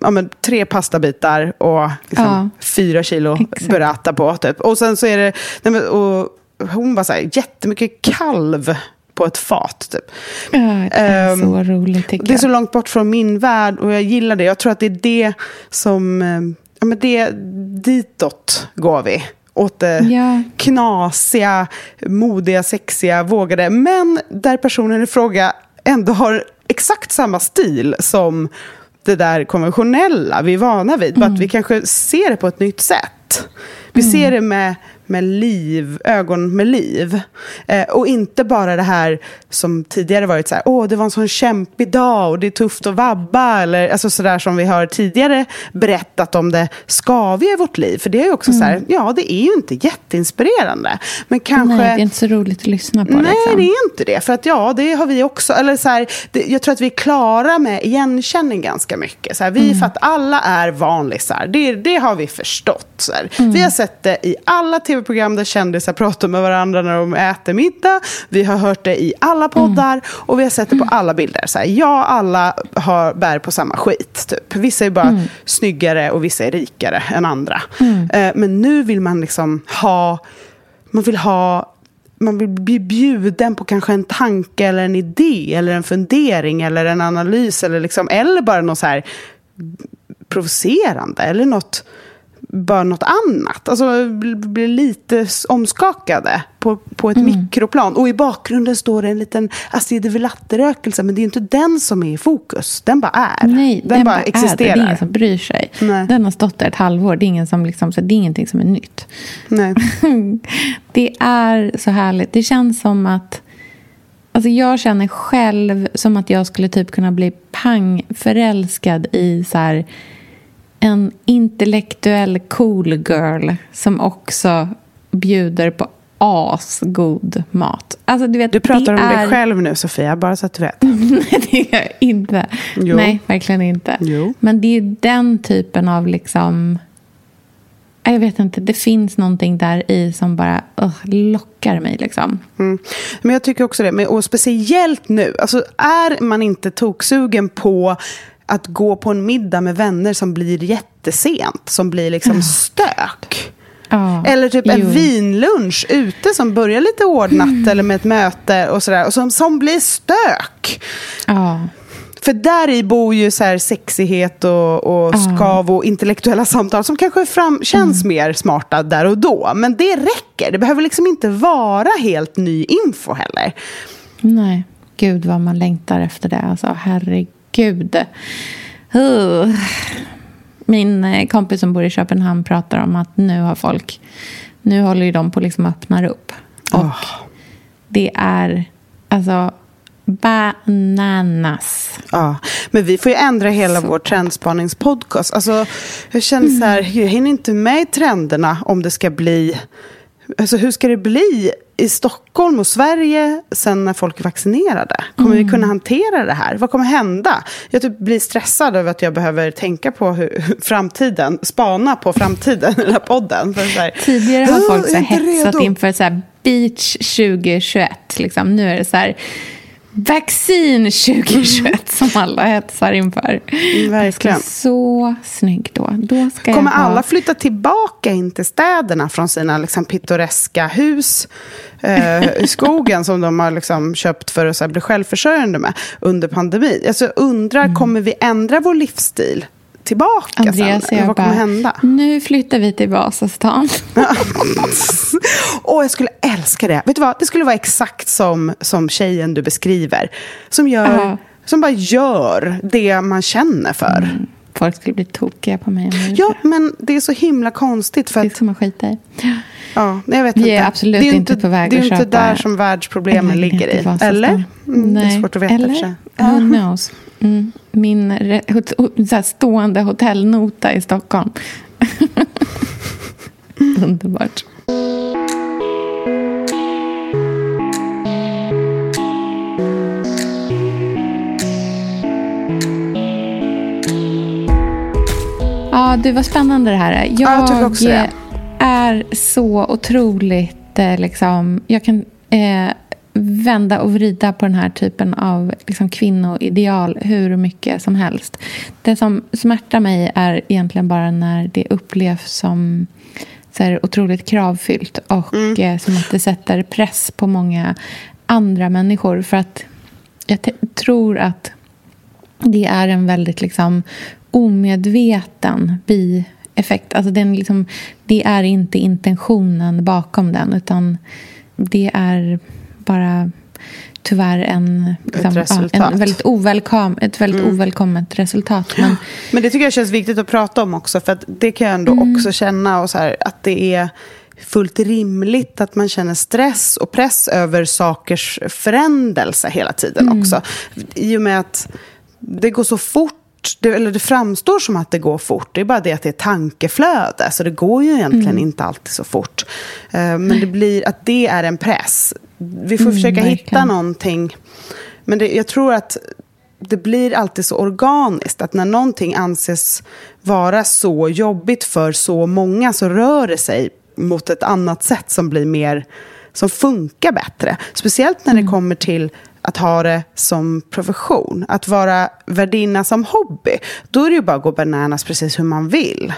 Ja, men tre pastabitar och liksom Ja. fyra kilo Exakt. burrata på. Typ. Och sen så är det, nej men, och hon bara så här, jättemycket kalv på ett fat. Typ. Ja, det är Ehm, så roligt Det är så långt bort från min värld och jag gillar det. Jag tror att det är det som, eh, ja men det, ditåt går vi. Åt det Ja. knasiga, modiga, sexiga, vågade. Men där personen i fråga ändå har exakt samma stil som det där konventionella vi är vana vid. Bara att vi kanske ser det på ett nytt sätt. Vi ser det med, med liv, ögon med liv. Eh, och inte bara det här som tidigare varit så här, åh det var en sån kämpig dag och det är tufft att vabba. Eller alltså sådär som vi har tidigare berättat om det skaviga i vårt liv. För det är ju också så här, ja det är ju inte jätteinspirerande. Men kanske... Nej, det är inte så roligt att lyssna på. Nej, liksom. det är inte det. För att ja, det har vi också. Eller så här, det, jag tror att vi är klara med igenkänning ganska mycket. Så här, vi för att alla är vanlisar. Det, det har vi förstått. Så här. Vi har sett det i alla tv-program där kändisar pratar med varandra när de äter middag. Vi har hört det i alla poddar. Och vi har sett det på alla bilder. Så här, ja, alla har, bär på samma skit. Typ. Vissa är bara snyggare och vissa är rikare än andra. Eh, men nu vill man liksom ha... Man vill ha man vill bli bjuden på kanske en tanke eller en idé eller en fundering eller en analys eller, liksom, eller bara något så här provocerande eller något, bara något annat. Alltså bli, bli lite omskakade på, på ett mikroplan. Och i bakgrunden står det en liten Villatte-rökelse men det är ju inte den som är i fokus. Den bara är. Nej, den, bara Är det. existerar. det är ingen som bryr sig. Nej. Den har stått där ett halvår. Det är, ingen som liksom, så det är ingenting som är nytt. Nej. (laughs) Det är så härligt. Det känns som att... Alltså jag känner själv som att jag skulle typ kunna bli pangförälskad i så här, en intellektuell cool girl som också bjuder på asgod mat. Alltså, du, vet, Du pratar om är... dig själv nu Sofia, bara så att du vet. (laughs) Nej, det gör jag inte. Jo. Nej, verkligen inte. Jo. Men det är den typen av liksom jag vet inte, det finns någonting där i som bara uh, lockar mig. Liksom. Mm. Men jag tycker också det, men, och speciellt nu. Alltså, är man inte toksugen på att gå på en middag med vänner som blir jättesent, som blir liksom stök. Ja, Eller typ en jo. vinlunch ute som börjar lite ordnat Mm. eller med ett möte och sådär. Och som, som blir stök. Ja. För där i bor ju så här sexighet och, och skav och intellektuella samtal som kanske fram, känns mer smarta där och då. Men det räcker. Det behöver liksom inte vara helt ny info heller. Nej, gud vad man längtar efter det. Alltså, herregud. Uh. Min eh, kompis som bor i Köpenhamn pratar om att nu har folk... Nu håller ju de på att liksom öppna upp. Och det är alltså bananas. Ja, men vi får ju ändra hela vår trendsspaningspodcast. Alltså, jag känner så här, jag hinner inte med i trenderna om det ska bli... Alltså hur ska det bli i Stockholm och Sverige sen när folk är vaccinerade? Kommer vi kunna hantera det här? Vad kommer hända? Jag typ blir stressad över att jag behöver tänka på hur, (laughs) framtiden, spana på framtiden i den här podden. Här, Tidigare har "Åh, folk så hetsat redo." inför så här beach 2021. Liksom. Nu är det så här vaccin 2021 som alla hetsar inför. Verkligen. Ska så snygg då. Då ska Kommer ha... alla flytta tillbaka in till städerna från sina liksom, pittoreska hus eh, i skogen som de har liksom, köpt för att här, bli självförsörjande med under pandemin? Alltså, undrar, kommer vi ändra vår livsstil tillbaka Andreas sen? Jag vad kommer bara, hända? nu flyttar vi till Vasastan. (laughs) Åh, jag skulle älska det. Vet du vad? Det skulle vara exakt som, som tjejen du beskriver. Som, gör, Ja. som bara gör det man känner för. Folk skulle bli tokiga på mig Ja, men det är så himla konstigt. För Det att är som att skita i. Ja, nej, jag vet Vi inte. är absolut det är inte på väg Det är att inte köpa där som världsproblemen en ligger i. Eller? Mm, det är Nej. svårt att veta Eller? Who knows? Mm. Min så stående hotellnota i Stockholm. (laughs) Underbart. Ja, det var spännande det här. Jag, Ja, jag är så otroligt... Eh, liksom, jag kan eh, vända och vrida på den här typen av liksom, kvinnoideal hur mycket som helst. Det som smärtar mig är egentligen bara när det upplevs som så här, otroligt kravfyllt och eh, som att det sätter press på många andra människor. För att jag tror att det är en väldigt liksom, omedveten bieffekt. Alltså den liksom, det är inte intentionen bakom den utan det är bara tyvärr en, liksom, resultat. en väldigt, ovälkom, ett väldigt ovälkommet resultat. Men, Men det tycker jag känns viktigt att prata om också. För att det kan jag ändå Mm. också känna. Och så här, att det är fullt rimligt att man känner stress och press över sakers förändelse hela tiden Mm. också. I och med att det går så fort. Det, eller det framstår som att det går fort. Det är bara det att det är tankeflöde. Så det går ju egentligen Mm. inte alltid så fort. Eh, men det blir att det är en press. Vi får Mm, försöka hitta verkligen. någonting. Men det, jag tror att det blir alltid så organiskt. Att när någonting anses vara så jobbigt för så många så rör det sig mot ett annat sätt som blir mer som funkar bättre. Speciellt när det kommer till att ha det som profession. Att vara värdinna som hobby. Då är det ju bara att gå bananas precis hur man vill.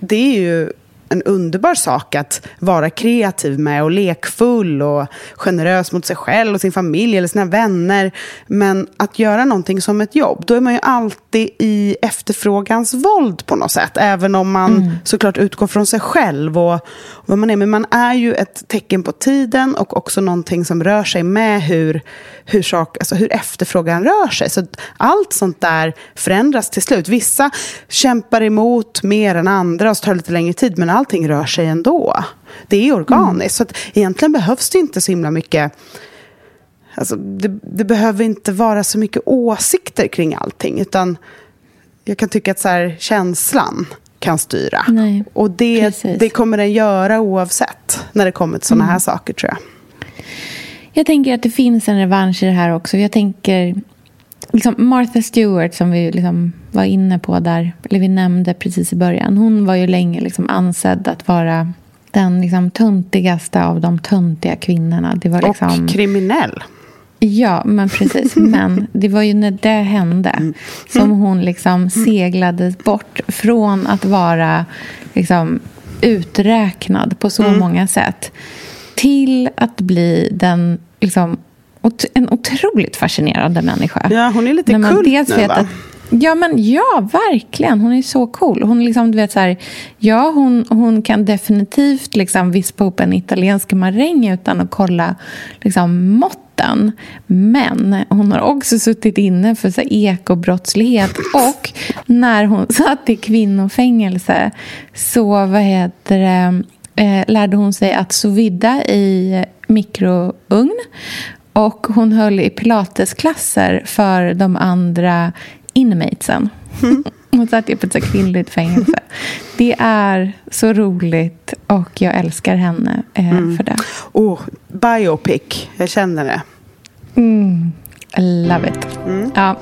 Det är ju en underbar sak att vara kreativ med och lekfull och generös mot sig själv och sin familj eller sina vänner. Men att göra någonting som ett jobb, då är man ju alltid i efterfrågans våld på något sätt. Även om man såklart utgår från sig själv och, och vad man är. Men man är ju ett tecken på tiden och också någonting som rör sig med hur, hur, sak, alltså hur efterfrågan rör sig. Så allt sånt där förändras till slut. Vissa kämpar emot mer än andra och så tar det lite längre tid. Men allting rör sig ändå. Det är organiskt. Så att egentligen behövs det inte så himla mycket Alltså, det, det behöver inte vara så mycket åsikter kring allting. Utan jag kan tycka att så här, känslan kan styra. Nej, och det, precis. det kommer den göra oavsett när det kommer till sådana här saker tror jag. Jag tänker att det finns en revansch i det här också. Jag tänker liksom Martha Stewart som vi liksom var inne på där, eller vi nämnde precis i början. Hon var ju länge liksom ansedd att vara den liksom töntigaste av de töntiga kvinnorna. Det var liksom... Och kriminell. Ja, men precis. (laughs) Men det var ju när det hände mm. som hon liksom seglades bort från att vara liksom uträknad på så mm. många sätt till att bli den liksom, en otroligt fascinerande människa. Ja, hon är lite När man kult dels nu, va? Att, Ja, men ja, verkligen. Hon är så cool. Hon, liksom, du vet, så här, ja, hon, hon kan definitivt liksom, vispa upp en italiensk maräng utan att kolla liksom, måtten. Men hon har också suttit inne för så här, ekobrottslighet. Och när hon (laughs) satt i kvinnofängelse så vad heter det, eh, lärde hon sig att sous i mikrougn. Och hon höll i pilatesklasser för de andra inmatesen. Mm. (laughs) Hon satt ju på ett kvinnligt fängelse. Det är så roligt och jag älskar henne eh, mm. för det. Oh, biopic, jag känner det. Mm. I love it. Mm. Ja.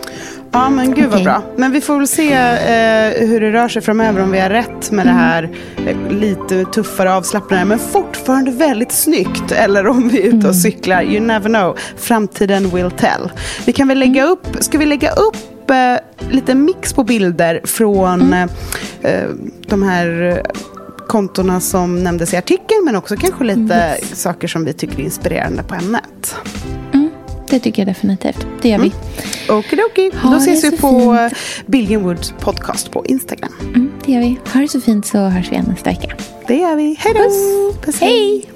Ja, men gud vad okay. bra. Men vi får väl se eh, hur det rör sig framöver om vi har rätt med mm. det här eh, lite tuffare avslappnade men fortfarande väldigt snyggt. Eller om vi är ute och mm. cyklar. You never know. Framtiden will tell. Vi kan väl lägga mm. upp, ska vi lägga upp eh, lite mix på bilder från mm. eh, eh de här kontona som nämndes i artikeln men också kanske lite yes. saker som vi tycker är inspirerande på ämnet. Det tycker jag definitivt. Det gör vi. Mm. Okidoki. Då ses vi på fint. Billion Woods podcast på Instagram. Mm, det gör vi. Ha det så fint så hörs vi igen nästa vecka. Det gör vi. Hej då. Puss. Puss. Hej.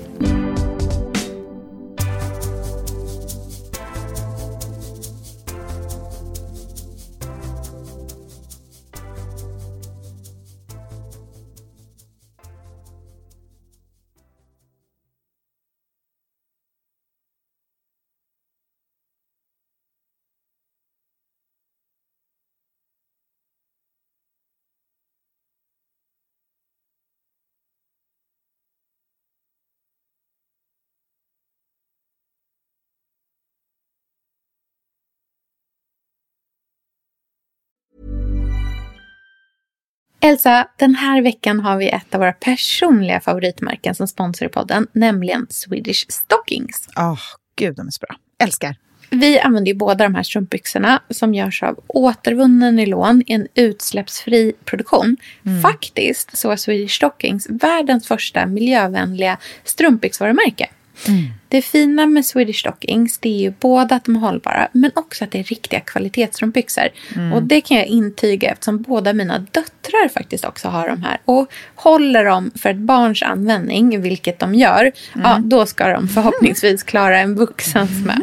Elsa, den här veckan har vi ett av våra personliga favoritmärken som sponsor i podden, nämligen Swedish Stockings. Åh, oh, gud de är så bra. Älskar. Vi använder ju båda de här strumpbyxorna som görs av återvunnen nylon i en utsläppsfri produktion. Mm. Faktiskt så är Swedish Stockings världens första miljövänliga strumpbyxvarumärke. Mm. Det fina med Swedish Stockings det är ju både att de är hållbara men också att det är riktiga kvalitetsstrumpbyxor. Mm. Och det kan jag intyga eftersom båda mina döttrar faktiskt också har de här. Och håller de för ett barns användning, vilket de gör, mm. ja, då ska de förhoppningsvis klara en vuxens (laughs) med.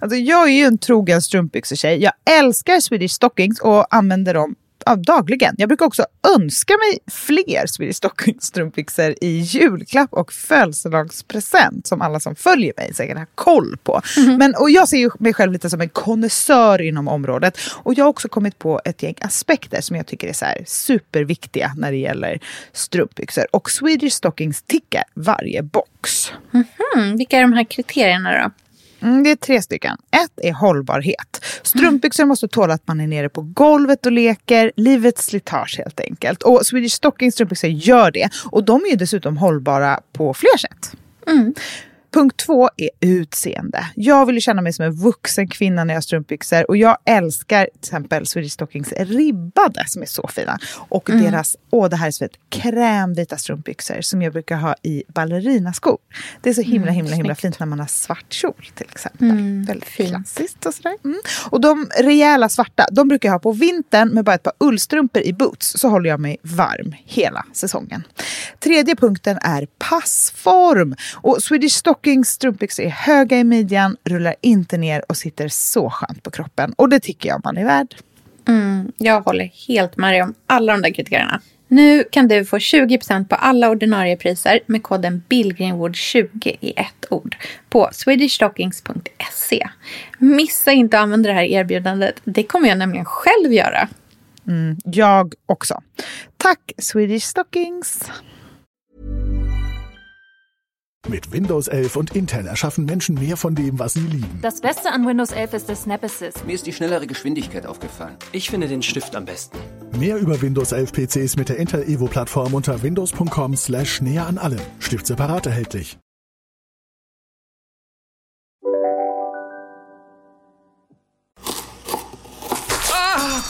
Alltså, jag är ju en trogen strumpbyxetjej. Jag älskar Swedish Stockings och använder dem ja, dagligen. Jag brukar också önska mig fler Swedish Stocking strumpbyxor i julklapp och födelsedagspresent som alla som följer mig säkert har koll på. Mm. Men, och jag ser ju mig själv lite som en konnässör inom området och jag har också kommit på ett gäng aspekter som jag tycker är så superviktiga när det gäller strumpbyxor. Och Swedish Stockings tickar varje box. Mm -hmm. Vilka är de här kriterierna då? Mm, det är tre stycken. Ett är hållbarhet. Strumpbyxor måste tåla att man är nere på golvet och leker. Livets slitage helt enkelt. Och Swedish Stocking strumpbyxor gör det. Och de är ju dessutom hållbara på fler sätt. Mm. Punkt två är utseende. Jag vill känna mig som en vuxen kvinna när jag har strumpbyxor. Och jag älskar till exempel Swedish Stockings ribbade som är så fina. Och mm. deras, åh det här är så fint, krämvita strumpbyxor som jag brukar ha i ballerinaskor. Det är så himla mm, himla himla fint när man har svart kjol till exempel. Mm, Väldigt fint. klassiskt och sådär. Mm. Och de rejäla svarta, de brukar jag ha på vintern med bara ett par ullstrumpor i boots. Så håller jag mig varm hela säsongen. Tredje punkten är passform. Och Swedish Stockings Stockings strumpbyxor är höga i midjan, rullar inte ner och sitter så skönt på kroppen. Och det tycker jag man är värd. Mm, jag håller helt med dig om alla de där kriterierna. Nu kan du få 20% på alla ordinarie priser med koden BILLGRENWOOD20 i ett ord på swedishstockings.se. Missa inte att använda det här erbjudandet. Det kommer jag nämligen själv göra. Mm, jag också. Tack Swedish Stockings! Mit Windows 11 und Intel erschaffen Menschen mehr von dem, was sie lieben. Das Beste an Windows 11 ist der Snap Assist. Mir ist die schnellere Geschwindigkeit aufgefallen. Ich finde den Stift am besten. Mehr über Windows 11 PCs mit der Intel Evo Plattform unter windows.com slash näher an allem. Stift separat erhältlich.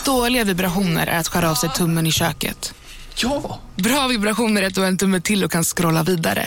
Dåliga vibrationer är att skära av sig tummen i köket. Ja! Bra vibrationer är att du har en tumme till och kan scrolla vidare.